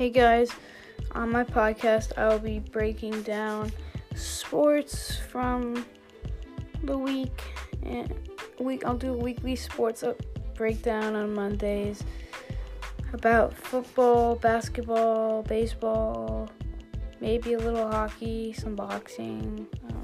Hey guys, on my podcast, I will be breaking down sports from the week, and week I'll do a weekly sports breakdown on Mondays about football, basketball, baseball, maybe a little hockey, some boxing. Um,